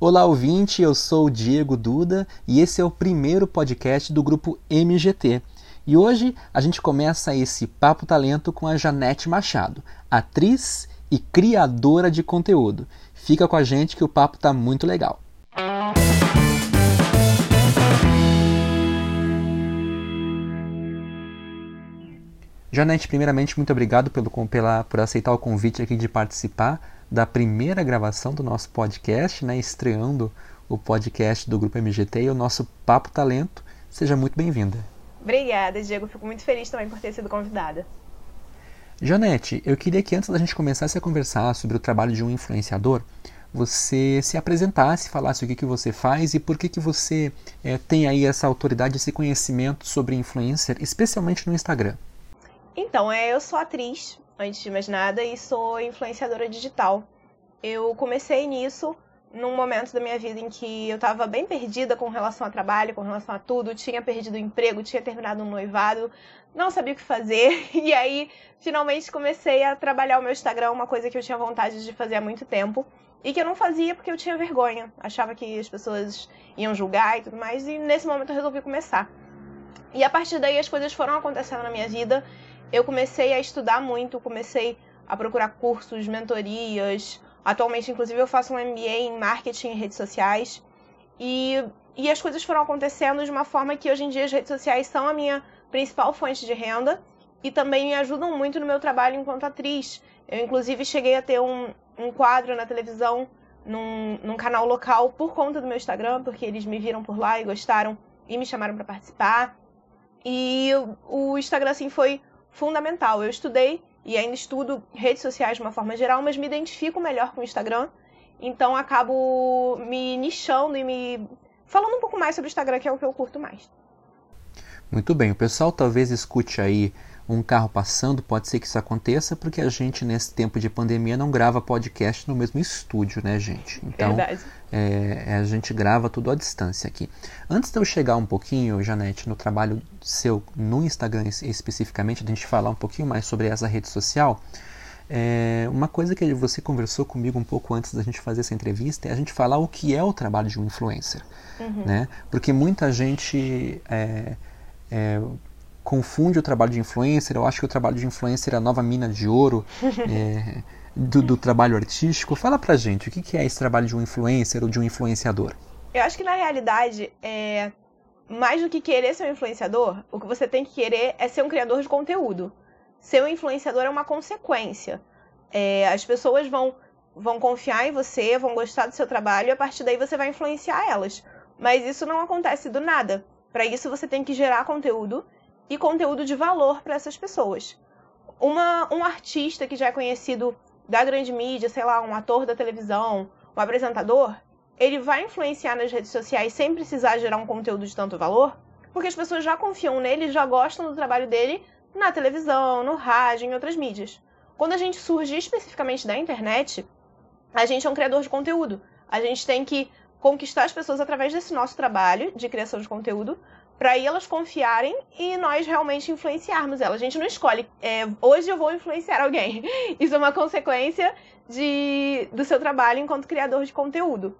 Olá, ouvinte, eu sou o Diego Duda e esse é o primeiro podcast do grupo MGT. E hoje a gente começa esse Papo Talento com a Janete Machado, atriz e criadora de conteúdo. Fica com a gente que o papo tá muito legal. Janete, primeiramente, muito obrigado pelo, pela, por aceitar o convite aqui de participar da primeira gravação do nosso podcast, né, estreando o podcast do Grupo MGT e o nosso Papo Talento. Seja muito bem-vinda. Obrigada, Diego. Fico muito feliz também por ter sido convidada. Janete, eu queria que antes da gente começar a conversar sobre o trabalho de um influenciador, você se apresentasse, falasse o que, que você faz e por que, que você é, tem aí essa autoridade, esse conhecimento sobre influencer, especialmente no Instagram. Então, é, eu sou atriz, antes de mais nada, e sou influenciadora digital. Eu comecei nisso num momento da minha vida em que eu estava bem perdida com relação ao trabalho, com relação a tudo, tinha perdido o emprego, tinha terminado um noivado, não sabia o que fazer, e aí finalmente comecei a trabalhar o meu Instagram, uma coisa que eu tinha vontade de fazer há muito tempo, e que eu não fazia porque eu tinha vergonha, achava que as pessoas iam julgar e tudo mais, e nesse momento eu resolvi começar. E a partir daí as coisas foram acontecendo na minha vida, eu comecei a estudar muito, comecei a procurar cursos, mentorias. Atualmente, inclusive, eu faço um MBA em marketing e redes sociais. E, e as coisas foram acontecendo de uma forma que hoje em dia as redes sociais são a minha principal fonte de renda e também me ajudam muito no meu trabalho enquanto atriz. Eu, inclusive, cheguei a ter um, um quadro na televisão, num, num canal local, por conta do meu Instagram, porque eles me viram por lá e gostaram e me chamaram para participar. E o Instagram, assim, foi fundamental. Eu estudei e ainda estudo redes sociais de uma forma geral, mas me identifico melhor com o Instagram. Então acabo me nichando e me falando um pouco mais sobre o Instagram, que é o que eu curto mais. Muito bem, o pessoal talvez escute aí um carro passando, pode ser que isso aconteça, porque a gente, nesse tempo de pandemia, não grava podcast no mesmo estúdio, né, gente? Então, é, a gente grava tudo à distância aqui. Antes de eu chegar um pouquinho, Janete, no trabalho seu no Instagram especificamente, a gente falar um pouquinho mais sobre essa rede social, é, uma coisa que você conversou comigo um pouco antes da gente fazer essa entrevista é a gente falar o que é o trabalho de um influencer, uhum. né? Porque muita gente é, é, confunde o trabalho de influencer. Eu acho que o trabalho de influencer é a nova mina de ouro é, do, do, trabalho artístico. Fala pra gente, o que é esse trabalho de um influencer ou de um influenciador? Eu acho que na realidade, é, mais do que querer ser um influenciador, o que você tem que querer é ser um criador de conteúdo. Ser um influenciador é uma consequência. É, as pessoas vão, vão confiar em você, vão gostar do seu trabalho e a partir daí você vai influenciar elas. Mas isso não acontece do nada. Para isso você tem que gerar conteúdo e conteúdo de valor para essas pessoas. Uma, um artista que já é conhecido da grande mídia, sei lá, um ator da televisão, um apresentador, ele vai influenciar nas redes sociais sem precisar gerar um conteúdo de tanto valor, porque as pessoas já confiam nele, já gostam do trabalho dele na televisão, no rádio, em outras mídias. Quando a gente surge especificamente da internet, a gente é um criador de conteúdo. A gente tem que conquistar as pessoas através desse nosso trabalho de criação de conteúdo, para elas confiarem e nós realmente influenciarmos elas. A gente não escolhe, é, hoje eu vou influenciar alguém. Isso é uma consequência de, do seu trabalho enquanto criador de conteúdo.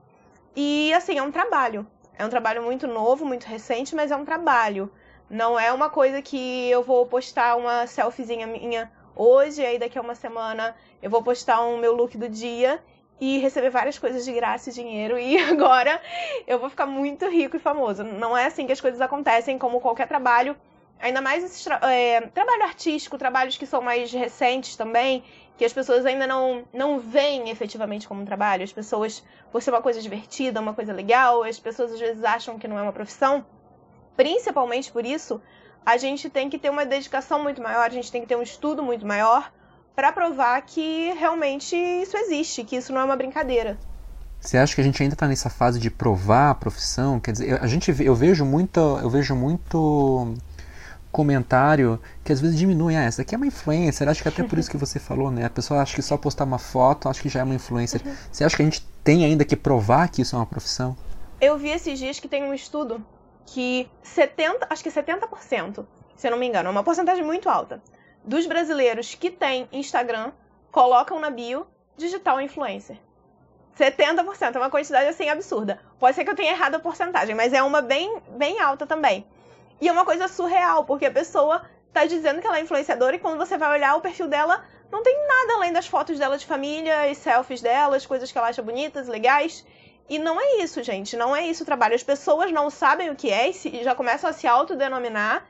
E assim, é um trabalho. É um trabalho muito novo, muito recente, mas é um trabalho. Não é uma coisa que eu vou postar uma selfiezinha minha hoje, aí daqui a uma semana eu vou postar um meu look do dia e receber várias coisas de graça e dinheiro e agora eu vou ficar muito rico e famoso. Não é assim que as coisas acontecem, como qualquer trabalho. Ainda mais esse tra é, trabalho artístico, trabalhos que são mais recentes também, que as pessoas ainda não, não veem efetivamente como um trabalho. As pessoas, por ser uma coisa divertida, uma coisa legal, as pessoas às vezes acham que não é uma profissão. Principalmente por isso, a gente tem que ter uma dedicação muito maior, a gente tem que ter um estudo muito maior para provar que realmente isso existe, que isso não é uma brincadeira. Você acha que a gente ainda está nessa fase de provar a profissão? Quer dizer, a gente, eu vejo muito, eu vejo muito comentário que às vezes diminui. Ah, essa aqui é uma influencer. Acho que até por isso que você falou, né? A pessoa acha que só postar uma foto, acho que já é uma influencer. Uhum. Você acha que a gente tem ainda que provar que isso é uma profissão? Eu vi esses dias que tem um estudo que 70, acho que 70%, se eu não me engano, é uma porcentagem muito alta dos brasileiros que têm Instagram colocam na bio digital influencer. 70%, é uma quantidade assim absurda. Pode ser que eu tenha errado a porcentagem, mas é uma bem, bem alta também. E é uma coisa surreal, porque a pessoa tá dizendo que ela é influenciadora e quando você vai olhar o perfil dela, não tem nada além das fotos dela de família e selfies dela, as coisas que ela acha bonitas, legais. E não é isso, gente. Não é isso o trabalho. As pessoas não sabem o que é e já começam a se autodenominar.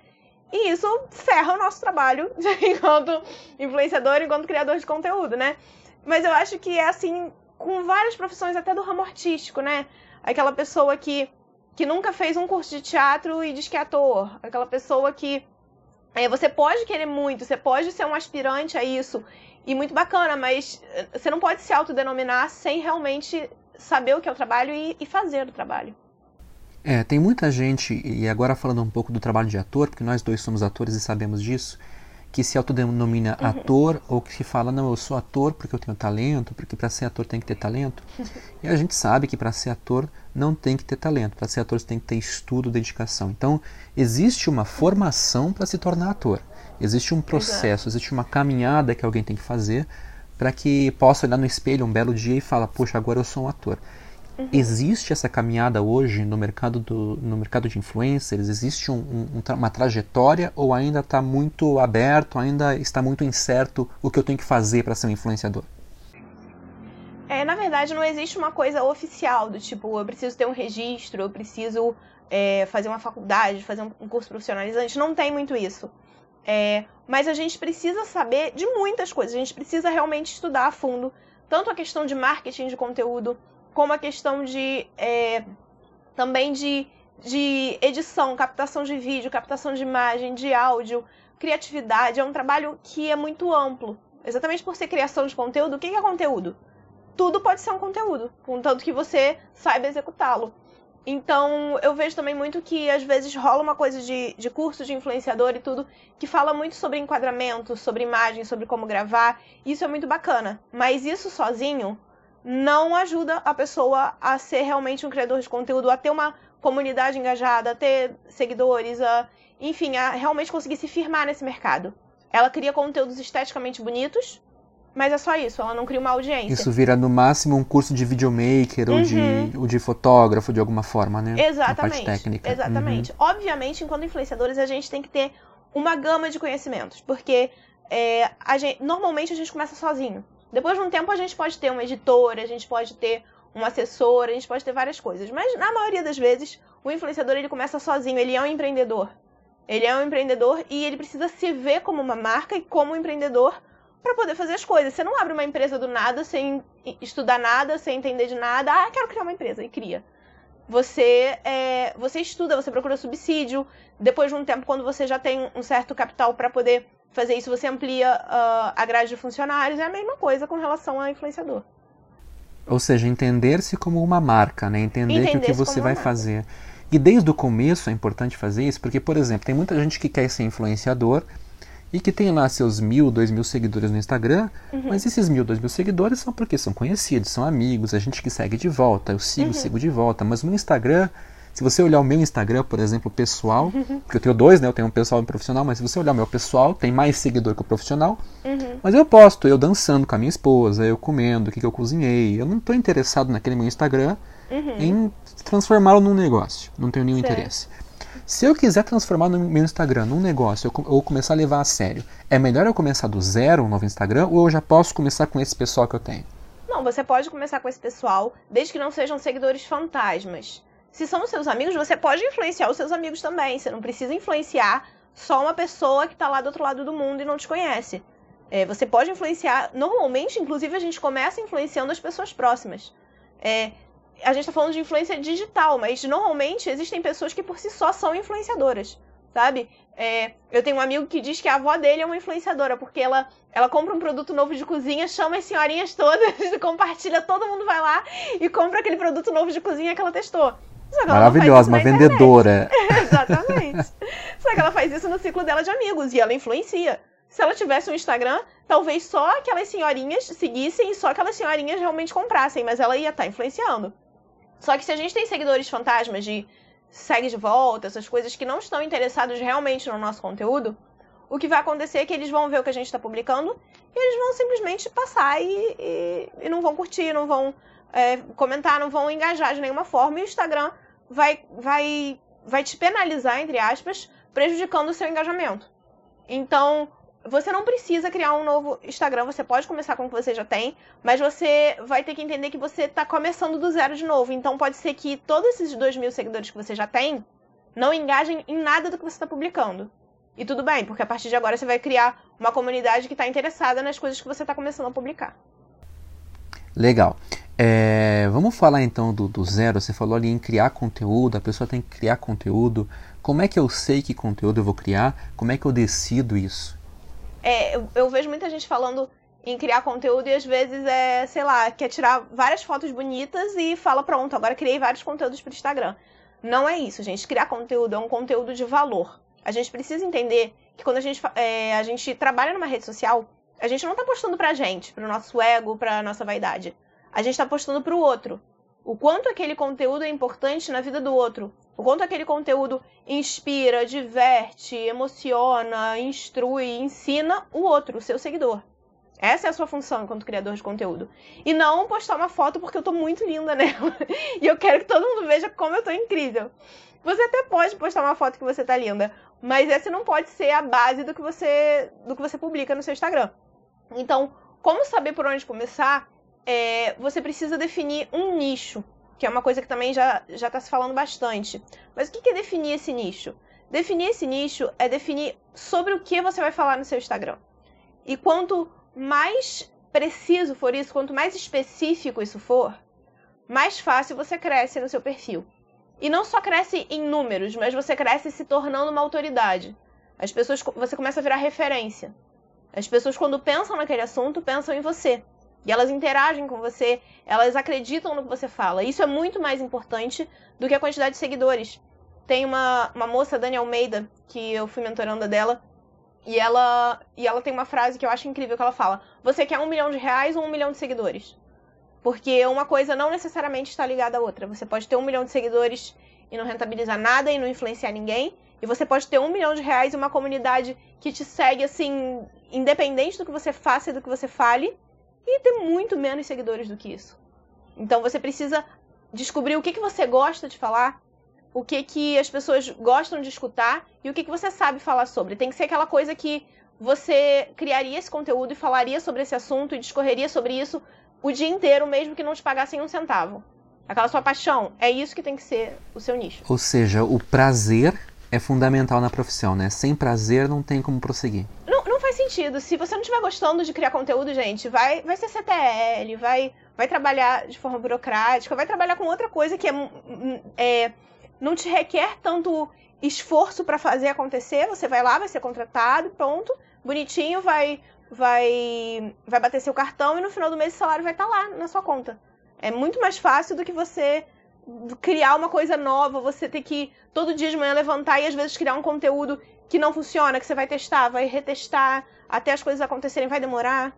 E isso ferra o nosso trabalho enquanto influenciador, enquanto criador de conteúdo, né? Mas eu acho que é assim com várias profissões, até do ramo artístico, né? Aquela pessoa que, que nunca fez um curso de teatro e diz que é ator. Aquela pessoa que. É, você pode querer muito, você pode ser um aspirante a isso. E muito bacana, mas eh, você não pode se autodenominar sem realmente saber o que é o trabalho e, e fazer o trabalho. É, tem muita gente, e agora falando um pouco do trabalho de ator, porque nós dois somos atores e sabemos disso, que se autodenomina uhum. ator ou que se fala, não, eu sou ator porque eu tenho talento, porque para ser ator tem que ter talento. e a gente sabe que para ser ator não tem que ter talento, para ser ator você tem que ter estudo, dedicação. Então, existe uma formação para se tornar ator. Existe um processo, Exato. existe uma caminhada que alguém tem que fazer para que possa olhar no espelho um belo dia e falar, poxa, agora eu sou um ator. Uhum. Existe essa caminhada hoje no mercado, do, no mercado de influencers? Existe um, um, uma trajetória ou ainda está muito aberto, ainda está muito incerto o que eu tenho que fazer para ser um influenciador? É, na verdade, não existe uma coisa oficial do tipo, eu preciso ter um registro, eu preciso é, fazer uma faculdade, fazer um curso profissionalizante. Não tem muito isso. É, mas a gente precisa saber de muitas coisas. A gente precisa realmente estudar a fundo tanto a questão de marketing de conteúdo, como a questão de é, também de, de edição, captação de vídeo, captação de imagem, de áudio, criatividade. É um trabalho que é muito amplo. Exatamente por ser criação de conteúdo, o que é conteúdo? Tudo pode ser um conteúdo, contanto que você saiba executá-lo. Então, eu vejo também muito que às vezes rola uma coisa de, de curso de influenciador e tudo, que fala muito sobre enquadramento, sobre imagem, sobre como gravar. Isso é muito bacana. Mas isso sozinho não ajuda a pessoa a ser realmente um criador de conteúdo, a ter uma comunidade engajada, a ter seguidores, a, enfim, a realmente conseguir se firmar nesse mercado. Ela cria conteúdos esteticamente bonitos, mas é só isso, ela não cria uma audiência. Isso vira no máximo um curso de videomaker uhum. ou, de, uhum. ou de fotógrafo de alguma forma, né? Exatamente. técnica. Exatamente. Uhum. Obviamente, enquanto influenciadores, a gente tem que ter uma gama de conhecimentos, porque é, a gente, normalmente a gente começa sozinho. Depois de um tempo a gente pode ter uma editora, a gente pode ter um assessor, a gente pode ter várias coisas. Mas na maioria das vezes, o influenciador ele começa sozinho, ele é um empreendedor. Ele é um empreendedor e ele precisa se ver como uma marca e como um empreendedor para poder fazer as coisas. Você não abre uma empresa do nada sem estudar nada, sem entender de nada. Ah, quero criar uma empresa e cria. Você é, você estuda, você procura subsídio. Depois de um tempo, quando você já tem um certo capital para poder fazer isso, você amplia uh, a grade de funcionários. É a mesma coisa com relação a influenciador. Ou seja, entender-se como uma marca, né? Entender que o que você vai fazer. E desde o começo é importante fazer isso, porque, por exemplo, tem muita gente que quer ser influenciador e que tem lá seus mil, dois mil seguidores no Instagram, uhum. mas esses mil, dois mil seguidores são porque são conhecidos, são amigos, a gente que segue de volta, eu sigo, uhum. sigo de volta, mas no Instagram se você olhar o meu Instagram, por exemplo, pessoal, uhum. porque eu tenho dois, né? Eu tenho um pessoal e um profissional, mas se você olhar o meu pessoal, tem mais seguidor que o profissional. Uhum. Mas eu posto eu dançando com a minha esposa, eu comendo, o que, que eu cozinhei. Eu não estou interessado naquele meu Instagram uhum. em transformá-lo num negócio. Não tenho nenhum certo. interesse. Se eu quiser transformar no meu Instagram num negócio, ou começar a levar a sério, é melhor eu começar do zero um novo Instagram ou eu já posso começar com esse pessoal que eu tenho? Não, você pode começar com esse pessoal, desde que não sejam seguidores fantasmas. Se são os seus amigos, você pode influenciar os seus amigos também. Você não precisa influenciar só uma pessoa que está lá do outro lado do mundo e não te conhece. É, você pode influenciar. Normalmente, inclusive, a gente começa influenciando as pessoas próximas. É, a gente está falando de influência digital, mas normalmente existem pessoas que por si só são influenciadoras, sabe? É, eu tenho um amigo que diz que a avó dele é uma influenciadora, porque ela, ela compra um produto novo de cozinha, chama as senhorinhas todas, compartilha, todo mundo vai lá e compra aquele produto novo de cozinha que ela testou. Maravilhosa, uma vendedora. Exatamente. Só que ela faz isso no ciclo dela de amigos e ela influencia. Se ela tivesse um Instagram, talvez só aquelas senhorinhas seguissem e só aquelas senhorinhas realmente comprassem, mas ela ia estar tá influenciando. Só que se a gente tem seguidores fantasmas de segue de volta, essas coisas que não estão interessados realmente no nosso conteúdo, o que vai acontecer é que eles vão ver o que a gente está publicando e eles vão simplesmente passar e, e, e, não vão curtir, não vão é, comentar, não vão engajar de nenhuma forma, e o Instagram vai, vai, vai te penalizar, entre aspas, prejudicando o seu engajamento. Então, você não precisa criar um novo Instagram, você pode começar com o que você já tem, mas você vai ter que entender que você está começando do zero de novo. Então pode ser que todos esses 2 mil seguidores que você já tem não engajem em nada do que você está publicando. E tudo bem, porque a partir de agora você vai criar uma comunidade que está interessada nas coisas que você está começando a publicar. Legal. É, vamos falar então do, do, zero. Você falou ali em criar conteúdo, a pessoa tem que criar conteúdo. Como é que eu sei que conteúdo eu vou criar? Como é que eu decido isso? É, eu, eu vejo muita gente falando em criar conteúdo e às vezes é, sei lá, quer tirar várias fotos bonitas e fala, pronto, agora criei vários conteúdos para o Instagram. Não é isso, gente. Criar conteúdo é um conteúdo de valor. A gente precisa entender que quando a gente, é, a gente trabalha numa rede social, a gente não está postando pra gente, pro nosso ego, pra nossa vaidade. A gente está postando pro outro. O quanto aquele conteúdo é importante na vida do outro. O quanto aquele conteúdo inspira, diverte, emociona, instrui, ensina o outro, o seu seguidor. Essa é a sua função enquanto criador de conteúdo. E não postar uma foto porque eu tô muito linda nela. e eu quero que todo mundo veja como eu tô incrível. Você até pode postar uma foto que você tá linda, mas essa não pode ser a base do que você do que você publica no seu Instagram. Então, como saber por onde começar? É, você precisa definir um nicho, que é uma coisa que também já está se falando bastante. Mas o que é definir esse nicho? Definir esse nicho é definir sobre o que você vai falar no seu Instagram. E quanto mais preciso for isso, quanto mais específico isso for, mais fácil você cresce no seu perfil. E não só cresce em números, mas você cresce se tornando uma autoridade. As pessoas, você começa a virar referência. As pessoas, quando pensam naquele assunto, pensam em você. E elas interagem com você, elas acreditam no que você fala. Isso é muito mais importante do que a quantidade de seguidores. Tem uma, uma moça, Dani Almeida, que eu fui mentoranda dela, e ela, e ela tem uma frase que eu acho incrível que ela fala: Você quer um milhão de reais ou um milhão de seguidores? Porque uma coisa não necessariamente está ligada à outra. Você pode ter um milhão de seguidores e não rentabilizar nada e não influenciar ninguém. E você pode ter um milhão de reais e uma comunidade que te segue, assim, independente do que você faça e do que você fale, e ter muito menos seguidores do que isso. Então você precisa descobrir o que, que você gosta de falar, o que, que as pessoas gostam de escutar e o que, que você sabe falar sobre. Tem que ser aquela coisa que você criaria esse conteúdo e falaria sobre esse assunto e discorreria sobre isso o dia inteiro, mesmo que não te pagassem um centavo. Aquela sua paixão, é isso que tem que ser o seu nicho. Ou seja, o prazer é fundamental na profissão, né? Sem prazer não tem como prosseguir. Não, sentido. Se você não estiver gostando de criar conteúdo, gente, vai, vai ser CTL, vai, vai trabalhar de forma burocrática, vai trabalhar com outra coisa que é, é não te requer tanto esforço para fazer acontecer. Você vai lá, vai ser contratado, pronto, bonitinho, vai vai vai bater seu cartão e no final do mês o salário vai estar tá lá na sua conta. É muito mais fácil do que você criar uma coisa nova, você ter que todo dia de manhã levantar e às vezes criar um conteúdo que não funciona, que você vai testar, vai retestar, até as coisas acontecerem vai demorar.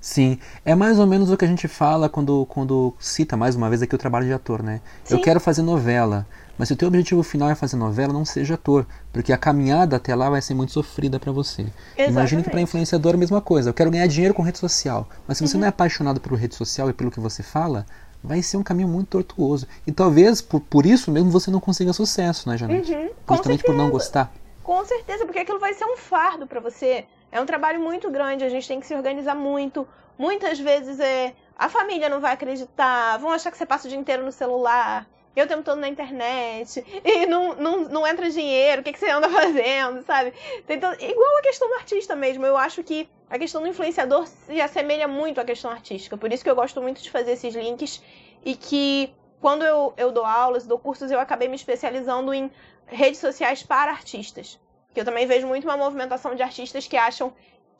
Sim, é mais ou menos o que a gente fala quando, quando cita mais uma vez aqui o trabalho de ator, né? Sim. Eu quero fazer novela, mas se o teu objetivo final é fazer novela, não seja ator, porque a caminhada até lá vai ser muito sofrida para você. Exatamente. Imagina que para influenciador é a mesma coisa. Eu quero ganhar dinheiro com rede social, mas se você uhum. não é apaixonado por rede social e pelo que você fala, vai ser um caminho muito tortuoso. E talvez por, por isso mesmo você não consiga sucesso, né, Janete? Uhum. Justamente por não gostar. Com certeza, porque aquilo vai ser um fardo para você. É um trabalho muito grande, a gente tem que se organizar muito. Muitas vezes é a família não vai acreditar, vão achar que você passa o dia inteiro no celular, eu o tempo todo na internet, e não, não, não entra dinheiro, o que, que você anda fazendo, sabe? Todo... Igual a questão do artista mesmo, eu acho que a questão do influenciador se assemelha muito à questão artística. Por isso que eu gosto muito de fazer esses links e que quando eu, eu dou aulas, dou cursos, eu acabei me especializando em redes sociais para artistas. Que eu também vejo muito uma movimentação de artistas que acham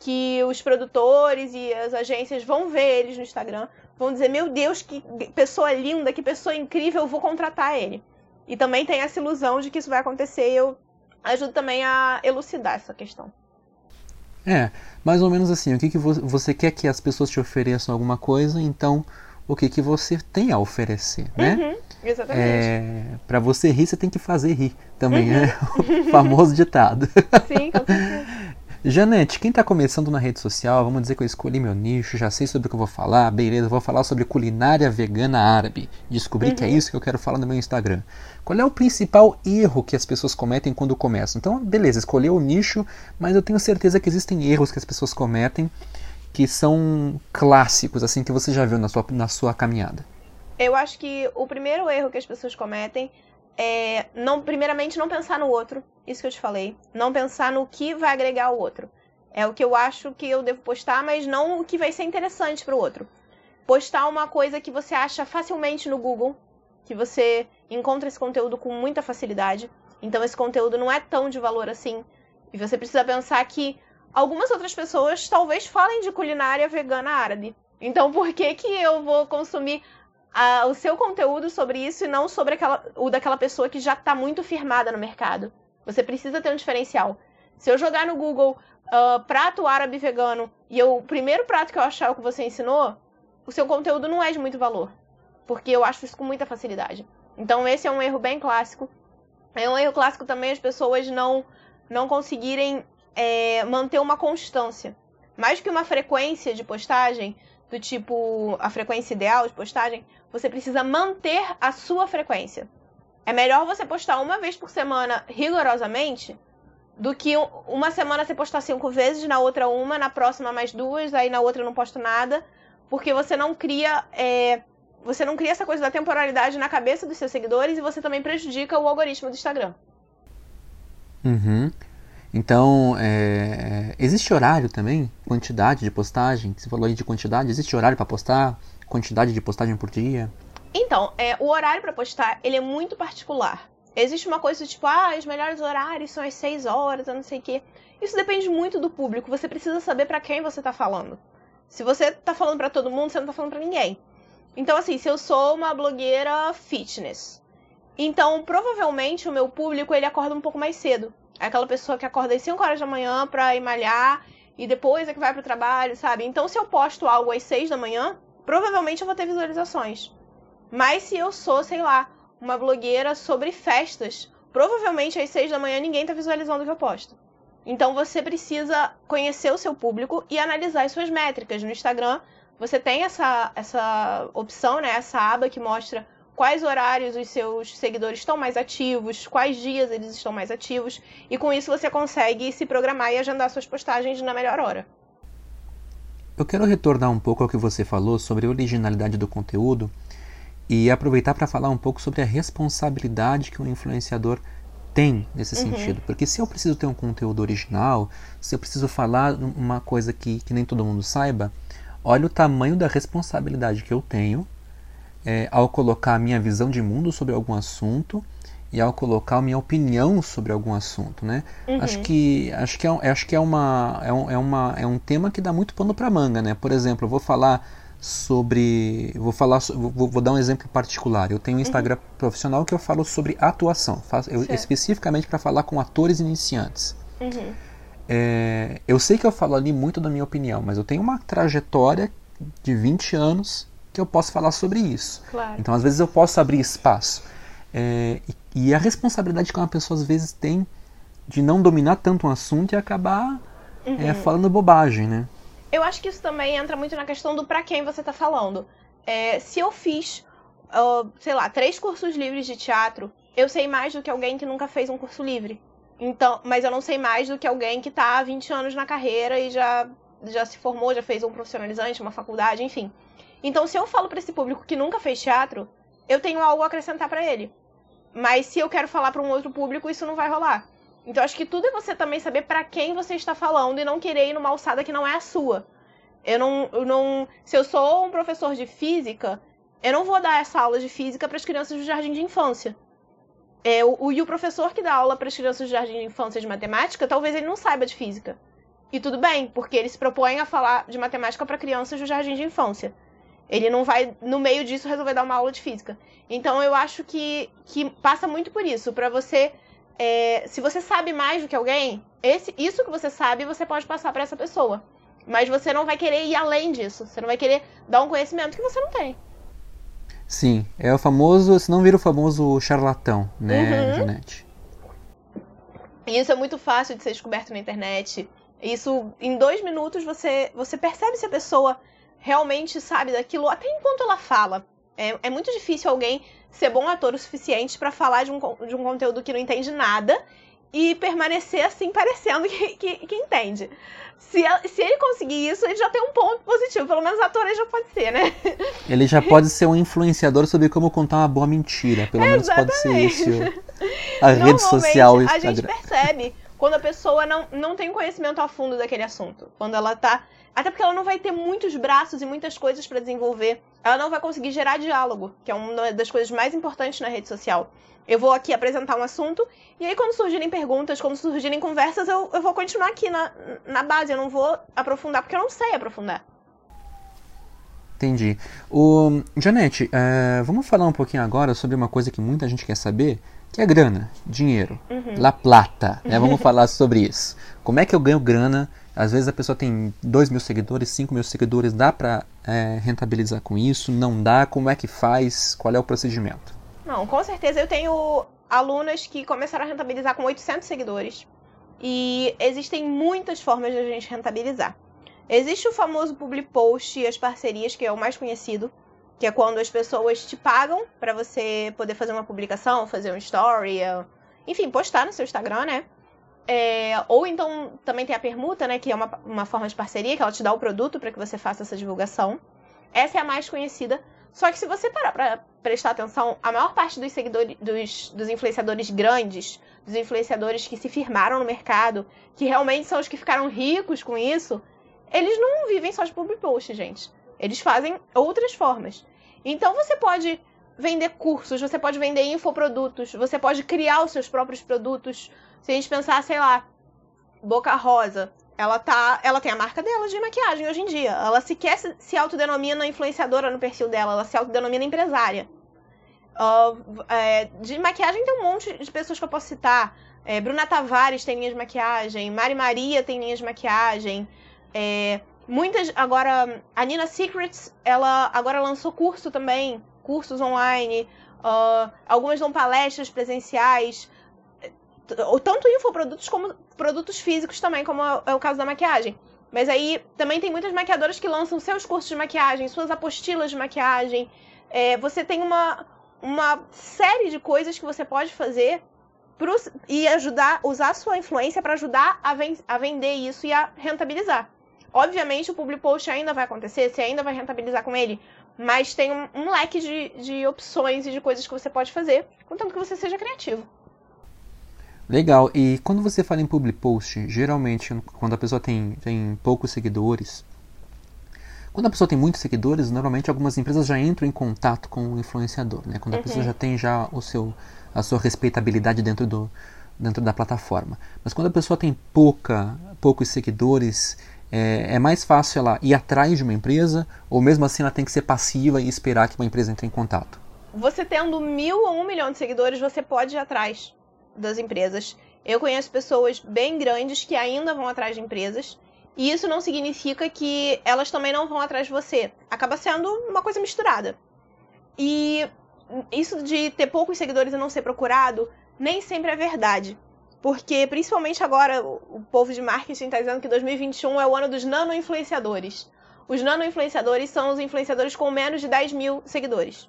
que os produtores e as agências vão ver eles no Instagram, vão dizer: Meu Deus, que pessoa linda, que pessoa incrível, eu vou contratar ele. E também tem essa ilusão de que isso vai acontecer e eu ajudo também a elucidar essa questão. É, mais ou menos assim, o que, que você quer que as pessoas te ofereçam alguma coisa, então o que, que você tem a oferecer, né? Uhum, exatamente. É, para você rir, você tem que fazer rir também, uhum. é o famoso ditado. Sim, com certeza. Janete, quem está começando na rede social, vamos dizer que eu escolhi meu nicho, já sei sobre o que eu vou falar, beleza, vou falar sobre culinária vegana árabe. Descobri uhum. que é uhum. isso que eu quero falar no meu Instagram. Qual é o principal erro que as pessoas cometem quando começam? Então, beleza, escolheu o nicho, mas eu tenho certeza que existem erros que as pessoas cometem que são clássicos, assim, que você já viu na sua, na sua caminhada. Eu acho que o primeiro erro que as pessoas cometem é, não, primeiramente, não pensar no outro, isso que eu te falei. Não pensar no que vai agregar ao outro. É o que eu acho que eu devo postar, mas não o que vai ser interessante para o outro. Postar uma coisa que você acha facilmente no Google, que você encontra esse conteúdo com muita facilidade. Então esse conteúdo não é tão de valor assim. E você precisa pensar que algumas outras pessoas talvez falem de culinária vegana árabe. Então por que que eu vou consumir a, o seu conteúdo sobre isso e não sobre aquela, o daquela pessoa que já está muito firmada no mercado. Você precisa ter um diferencial. Se eu jogar no Google uh, prato árabe vegano e eu, o primeiro prato que eu achar é o que você ensinou, o seu conteúdo não é de muito valor. Porque eu acho isso com muita facilidade. Então esse é um erro bem clássico. É um erro clássico também as pessoas não, não conseguirem é, manter uma constância. Mais que uma frequência de postagem, do tipo a frequência ideal de postagem, você precisa manter a sua frequência. É melhor você postar uma vez por semana rigorosamente do que uma semana você postar cinco vezes, na outra uma, na próxima mais duas, aí na outra não posto nada, porque você não cria é, você não cria essa coisa da temporalidade na cabeça dos seus seguidores e você também prejudica o algoritmo do Instagram. Uhum. Então, é, existe horário também? Quantidade de postagem? Você falou aí de quantidade. Existe horário para postar? Quantidade de postagem por dia? Então, é, o horário para postar, ele é muito particular. Existe uma coisa tipo, ah, os melhores horários são as 6 horas, eu não sei o quê. Isso depende muito do público. Você precisa saber para quem você tá falando. Se você tá falando para todo mundo, você não tá falando para ninguém. Então, assim, se eu sou uma blogueira fitness, então provavelmente o meu público ele acorda um pouco mais cedo. É aquela pessoa que acorda às 5 horas da manhã pra ir malhar e depois é que vai pro trabalho, sabe? Então, se eu posto algo às 6 da manhã, provavelmente eu vou ter visualizações. Mas se eu sou, sei lá, uma blogueira sobre festas, provavelmente às 6 da manhã ninguém tá visualizando o que eu posto. Então você precisa conhecer o seu público e analisar as suas métricas. No Instagram, você tem essa, essa opção, né, essa aba que mostra quais horários os seus seguidores estão mais ativos, quais dias eles estão mais ativos, e com isso você consegue se programar e agendar suas postagens na melhor hora. Eu quero retornar um pouco ao que você falou sobre a originalidade do conteúdo e aproveitar para falar um pouco sobre a responsabilidade que o influenciador tem nesse uhum. sentido. Porque se eu preciso ter um conteúdo original, se eu preciso falar uma coisa que, que nem todo mundo saiba, olha o tamanho da responsabilidade que eu tenho é, ao colocar a minha visão de mundo sobre algum assunto e ao colocar minha opinião sobre algum assunto, né? Uhum. Acho que acho que é, acho que é uma é um, é uma é um tema que dá muito pano para manga, né? Por exemplo, eu vou falar sobre vou falar vou, vou dar um exemplo particular. Eu tenho um Instagram uhum. profissional que eu falo sobre atuação, faço, eu, especificamente para falar com atores iniciantes. Uhum. É, eu sei que eu falo ali muito da minha opinião, mas eu tenho uma trajetória de 20 anos que eu posso falar sobre isso. Claro. Então, às vezes, eu posso abrir espaço. É, e, a responsabilidade que uma pessoa, às vezes, tem de não dominar tanto um assunto e acabar é, uhum. é, falando bobagem, né? Eu acho que isso também entra muito na questão do para quem você está falando. É, se eu fiz, uh, sei lá, três cursos livres de teatro, eu sei mais do que alguém que nunca fez um curso livre. Então, mas eu não sei mais do que alguém que está há 20 anos na carreira e já, já se formou, já fez um profissionalizante, uma faculdade, enfim. Então, se eu falo para esse público que nunca fez teatro, eu tenho algo a acrescentar para ele. Mas se eu quero falar para um outro público, isso não vai rolar. Então, acho que tudo é você também saber para quem você está falando e não querer ir numa alçada que não é a sua. Eu não, eu não, se eu sou um professor de física, eu não vou dar essa aula de física para as crianças do jardim de infância. É, o, e o professor que dá aula para as crianças do jardim de infância de matemática, talvez ele não saiba de física. E tudo bem, porque ele se propõe a falar de matemática para crianças do jardim de infância. Ele não vai, no meio disso, resolver dar uma aula de física. Então eu acho que, que passa muito por isso. para você. É, se você sabe mais do que alguém, esse, isso que você sabe, você pode passar para essa pessoa. Mas você não vai querer ir além disso. Você não vai querer dar um conhecimento que você não tem. Sim, é o famoso, se não vira o famoso charlatão, né, uhum. Janete? E isso é muito fácil de ser descoberto na internet. Isso, em dois minutos, você, você percebe se a pessoa realmente sabe daquilo, até enquanto ela fala. É, é muito difícil alguém ser bom ator o suficiente para falar de um, de um conteúdo que não entende nada e permanecer assim, parecendo que, que, que entende. Se, se, ele conseguir isso, ele já tem um ponto positivo. Pelo menos ator ele já pode ser, né? Ele já pode ser um influenciador sobre como contar uma boa mentira. Pelo menos pode ser isso. A rede social. A gente percebe quando a pessoa não, não tem conhecimento a fundo daquele assunto. Quando ela tá. Até porque ela não vai ter muitos braços e muitas coisas para desenvolver. Ela não vai conseguir gerar diálogo, que é uma das coisas mais importantes na rede social. Eu vou aqui apresentar um assunto, e aí quando surgirem perguntas, quando surgirem conversas, eu, eu vou continuar aqui na, na base. Eu não vou aprofundar, porque eu não sei aprofundar. Entendi. O, Janete, é, vamos falar um pouquinho agora sobre uma coisa que muita gente quer saber, que é grana, dinheiro, uhum. la plata. Né? Vamos falar sobre isso. Como é que eu ganho grana? Às vezes a pessoa tem 2 mil seguidores, 5 mil seguidores, dá para é, rentabilizar com isso? Não dá? Como é que faz? Qual é o procedimento? Não, com certeza eu tenho alunas que começaram a rentabilizar com 800 seguidores. E existem muitas formas de a gente rentabilizar. Existe o famoso public post e as parcerias, que é o mais conhecido, que é quando as pessoas te pagam para você poder fazer uma publicação, fazer um story, é, enfim, postar no seu Instagram, né? É, ou então também tem a permuta, né? Que é uma, uma forma de parceria, que ela te dá o produto para que você faça essa divulgação. Essa é a mais conhecida. Só que se você parar para prestar atenção, a maior parte dos seguidores, dos, dos influenciadores grandes, dos influenciadores que se firmaram no mercado, que realmente são os que ficaram ricos com isso, eles não vivem só de public post, gente. Eles fazem outras formas. Então você pode vender cursos, você pode vender infoprodutos, você pode criar os seus próprios produtos. Se a gente pensar, sei lá, Boca Rosa, ela tá, ela tem a marca dela de maquiagem hoje em dia. Ela sequer se, se autodenomina influenciadora no perfil dela, ela se autodenomina empresária. Uh, é, de maquiagem tem um monte de pessoas que eu posso citar. É, Bruna Tavares tem linha de maquiagem, Mari Maria tem linha de maquiagem. É, Muitas. Agora, a Nina Secrets, ela agora lançou curso também, cursos online. Uh, algumas dão palestras presenciais. Tanto infoprodutos como produtos físicos também, como é o caso da maquiagem. Mas aí também tem muitas maquiadoras que lançam seus cursos de maquiagem, suas apostilas de maquiagem. É, você tem uma, uma série de coisas que você pode fazer pro, e ajudar, usar sua influência para ajudar a, ven a vender isso e a rentabilizar. Obviamente, o public post ainda vai acontecer, você ainda vai rentabilizar com ele, mas tem um, um leque de, de opções e de coisas que você pode fazer, contanto que você seja criativo. Legal. E quando você fala em public post, geralmente quando a pessoa tem, tem poucos seguidores, quando a pessoa tem muitos seguidores, normalmente algumas empresas já entram em contato com o influenciador, né? Quando a uhum. pessoa já tem já o seu a sua respeitabilidade dentro do dentro da plataforma. Mas quando a pessoa tem pouca poucos seguidores, é, é, mais fácil ela ir atrás de uma empresa ou mesmo assim ela tem que ser passiva e esperar que uma empresa entre em contato? Você tendo mil ou um milhão de seguidores, você pode ir atrás das empresas. Eu conheço pessoas bem grandes que ainda vão atrás de empresas. E isso não significa que elas também não vão atrás de você. Acaba sendo uma coisa misturada. E isso de ter poucos seguidores e não ser procurado, nem sempre é verdade. Porque, principalmente agora, o povo de marketing está dizendo que 2021 é o ano dos nano-influenciadores. Os nano-influenciadores são os influenciadores com menos de 10 mil seguidores.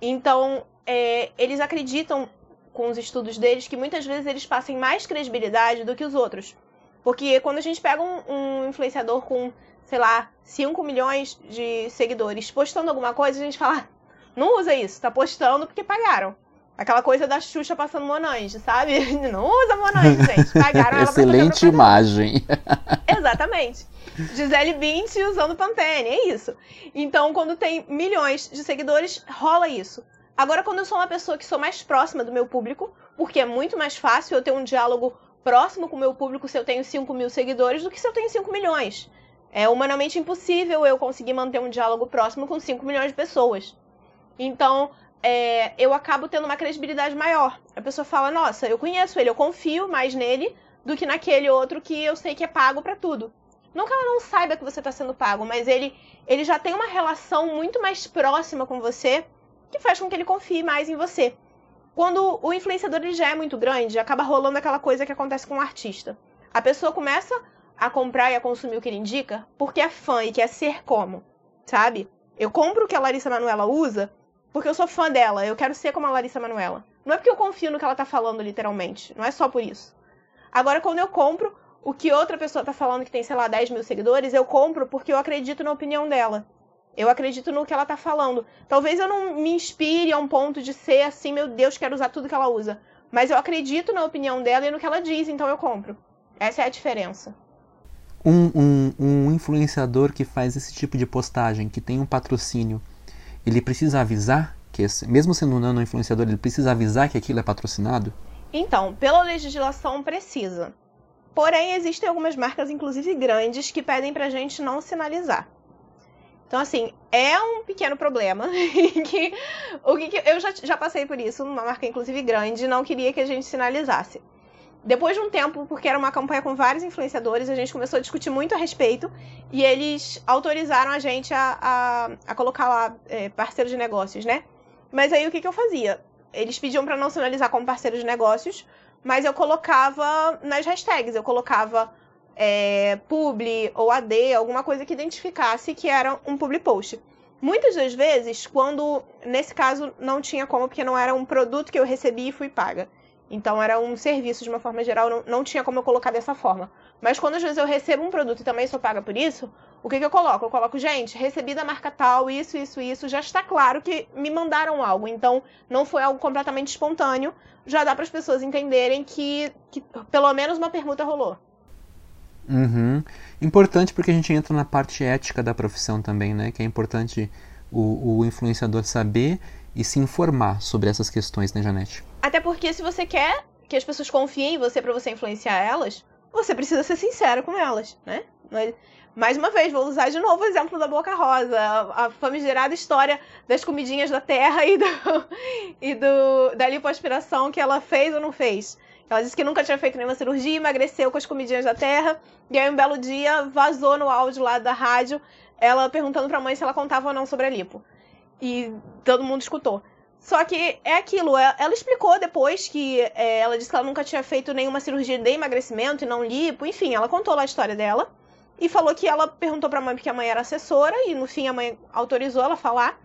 Então, é, eles acreditam, com os estudos deles, que muitas vezes eles passem mais credibilidade do que os outros. Porque quando a gente pega um, um influenciador com, sei lá, 5 milhões de seguidores postando alguma coisa, a gente fala, ah, não usa isso, tá postando porque pagaram. Aquela coisa da Xuxa passando Monange, sabe? Não usa Monange, gente. Pagaram ela Excelente imagem. Exatamente. Gisele Bündchen usando Pantene, é isso. Então, quando tem milhões de seguidores, rola isso. Agora, quando eu sou uma pessoa que sou mais próxima do meu público, porque é muito mais fácil eu ter um diálogo próximo com o meu público se eu tenho 5 mil seguidores do que se eu tenho 5 milhões. É humanamente impossível eu conseguir manter um diálogo próximo com 5 milhões de pessoas. Então, é, eu acabo tendo uma credibilidade maior. A pessoa fala, nossa, eu conheço ele, eu confio mais nele do que naquele outro que eu sei que é pago para tudo. Não que ela não saiba que você está sendo pago, mas ele, ele já tem uma relação muito mais próxima com você que faz com que ele confie mais em você. Quando o influenciador ele já é muito grande, acaba rolando aquela coisa que acontece com o artista. A pessoa começa a comprar e a consumir o que ele indica porque é fã e quer ser como, sabe? Eu compro o que a Larissa Manuela usa porque eu sou fã dela, eu quero ser como a Larissa Manuela. Não é porque eu confio no que ela tá falando, literalmente. Não é só por isso. Agora, quando eu compro o que outra pessoa tá falando que tem, sei lá, 10 mil seguidores, eu compro porque eu acredito na opinião dela. Eu acredito no que ela tá falando. Talvez eu não me inspire a um ponto de ser assim, meu Deus, quero usar tudo que ela usa. Mas eu acredito na opinião dela e no que ela diz, então eu compro. Essa é a diferença. Um, um, um influenciador que faz esse tipo de postagem, que tem um patrocínio, ele precisa avisar que, mesmo sendo um nano influenciador, ele precisa avisar que aquilo é patrocinado? Então, pela legislação precisa. Porém, existem algumas marcas, inclusive grandes, que pedem pra gente não sinalizar. Então, assim, é um pequeno problema. que, o que, que eu já, já passei por isso, numa marca, inclusive, grande, não queria que a gente sinalizasse. Depois de um tempo, porque era uma campanha com vários influenciadores, a gente começou a discutir muito a respeito e eles autorizaram a gente a, a, a colocar lá é, parceiro de negócios, né? Mas aí o que, que eu fazia? Eles pediam para não sinalizar como parceiro de negócios, mas eu colocava nas hashtags, eu colocava é, publi ou AD, alguma coisa que identificasse que era um public post. Muitas das vezes, quando, nesse caso, não tinha como, porque não era um produto que eu recebi e fui paga. Então era um serviço de uma forma geral, não, não tinha como eu colocar dessa forma. Mas quando às vezes eu recebo um produto e também sou paga por isso, o que, que eu coloco? Eu coloco, gente, recebi da marca tal, isso, isso, isso, já está claro que me mandaram algo. Então não foi algo completamente espontâneo, já dá para as pessoas entenderem que, que pelo menos uma permuta rolou. Uhum. Importante porque a gente entra na parte ética da profissão também, né? Que é importante o, o influenciador saber e se informar sobre essas questões, né, Janete? Até porque se você quer que as pessoas confiem em você para você influenciar elas, você precisa ser sincero com elas, né? Mais uma vez, vou usar de novo o exemplo da Boca Rosa, a famigerada história das comidinhas da terra e, do, e do, da lipoaspiração que ela fez ou não fez. Ela disse que nunca tinha feito nenhuma cirurgia, emagreceu com as comidinhas da terra. E aí, um belo dia, vazou no áudio lá da rádio ela perguntando pra mãe se ela contava ou não sobre a lipo. E todo mundo escutou. Só que é aquilo, é, ela explicou depois que é, ela disse que ela nunca tinha feito nenhuma cirurgia de emagrecimento e não lipo, enfim, ela contou lá a história dela. E falou que ela perguntou pra mãe porque a mãe era assessora, e no fim a mãe autorizou ela a falar.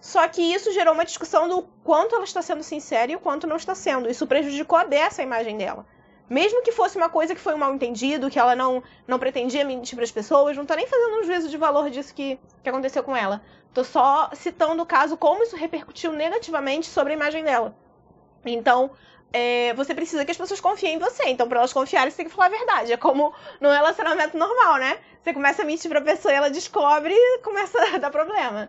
Só que isso gerou uma discussão do quanto ela está sendo sincera e o quanto não está sendo. Isso prejudicou a dessa imagem dela. Mesmo que fosse uma coisa que foi um mal entendido, que ela não, não pretendia mentir para as pessoas, não tô nem fazendo um juízo de valor disso que, que aconteceu com ela. Tô só citando o caso, como isso repercutiu negativamente sobre a imagem dela. Então, é, você precisa que as pessoas confiem em você. Então, para elas confiarem, você tem que falar a verdade. É como no relacionamento normal, né? Você começa a mentir pra pessoa e ela descobre e começa a dar problema.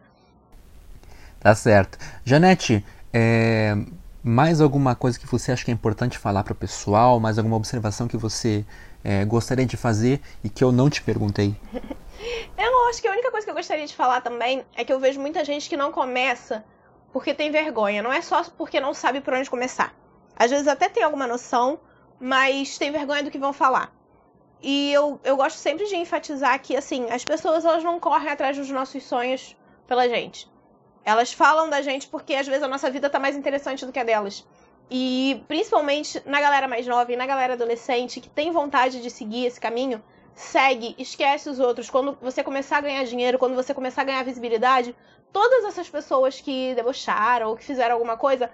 Tá certo. Janete, é, mais alguma coisa que você acha que é importante falar para o pessoal? Mais alguma observação que você é, gostaria de fazer e que eu não te perguntei? eu acho que a única coisa que eu gostaria de falar também é que eu vejo muita gente que não começa porque tem vergonha. Não é só porque não sabe por onde começar. Às vezes até tem alguma noção, mas tem vergonha do que vão falar. E eu, eu gosto sempre de enfatizar que, assim, as pessoas elas não correm atrás dos nossos sonhos pela gente. Elas falam da gente porque às vezes a nossa vida tá mais interessante do que a delas. E principalmente na galera mais nova e na galera adolescente que tem vontade de seguir esse caminho, segue, esquece os outros. Quando você começar a ganhar dinheiro, quando você começar a ganhar visibilidade, todas essas pessoas que debocharam ou que fizeram alguma coisa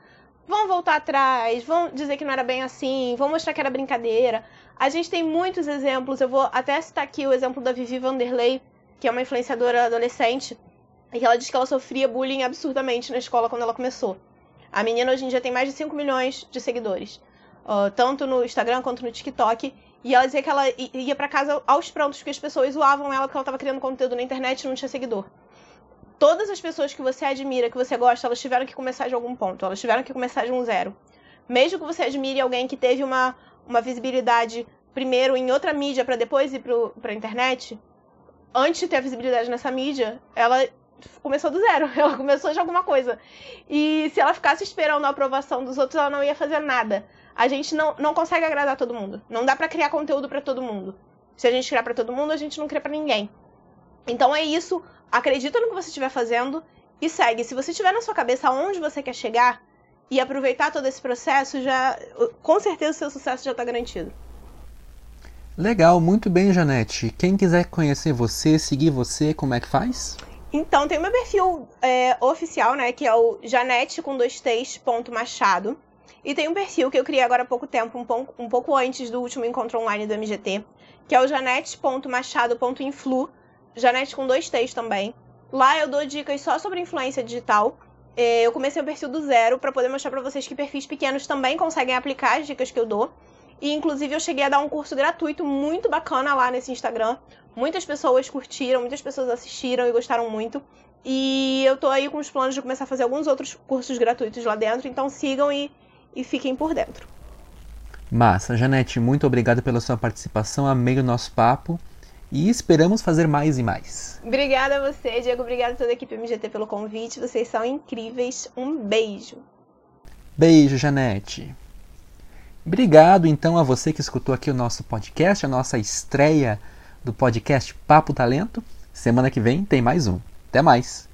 vão voltar atrás, vão dizer que não era bem assim, vão mostrar que era brincadeira. A gente tem muitos exemplos, eu vou até citar aqui o exemplo da Vivi Vanderlei, que é uma influenciadora adolescente e ela diz que ela sofria bullying absurdamente na escola quando ela começou. A menina hoje em dia tem mais de 5 milhões de seguidores, uh, tanto no Instagram quanto no TikTok. E ela dizia que ela ia para casa aos prontos porque as pessoas zoavam ela porque ela estava criando conteúdo na internet e não tinha seguidor. Todas as pessoas que você admira, que você gosta, elas tiveram que começar de algum ponto, elas tiveram que começar de um zero. Mesmo que você admire alguém que teve uma, uma visibilidade primeiro em outra mídia para depois ir para a internet, antes de ter a visibilidade nessa mídia, ela começou do zero, ela começou de alguma coisa. E se ela ficasse esperando a aprovação dos outros, ela não ia fazer nada. A gente não, não consegue agradar todo mundo. Não dá para criar conteúdo para todo mundo. Se a gente criar para todo mundo, a gente não cria para ninguém. Então é isso. Acredita no que você estiver fazendo e segue. Se você tiver na sua cabeça onde você quer chegar e aproveitar todo esse processo, já com certeza o seu sucesso já está garantido. Legal, muito bem, Janete. Quem quiser conhecer você, seguir você, como é que faz? Então, tem o meu perfil é, oficial, né? Que é o janete com dois t's, ponto machado. E tem um perfil que eu criei agora há pouco tempo, um pouco, um pouco antes do último encontro online do MGT, que é o janete.machado.influ, janete com dois t's também. Lá eu dou dicas só sobre influência digital. É, eu comecei o perfil do zero para poder mostrar para vocês que perfis pequenos também conseguem aplicar as dicas que eu dou. E inclusive eu cheguei a dar um curso gratuito muito bacana lá nesse Instagram. Muitas pessoas curtiram, muitas pessoas assistiram e gostaram muito. E eu tô aí com os planos de começar a fazer alguns outros cursos gratuitos lá dentro, então sigam e, e fiquem por dentro. Massa, Janete, muito obrigado pela sua participação, amei o nosso papo e esperamos fazer mais e mais. Obrigada a você, Diego, obrigada a toda a equipe MGT pelo convite, vocês são incríveis. Um beijo. Beijo, Janete. Obrigado então a você que escutou aqui o nosso podcast, a nossa estreia do podcast Papo Talento. Semana que vem tem mais um. Até mais!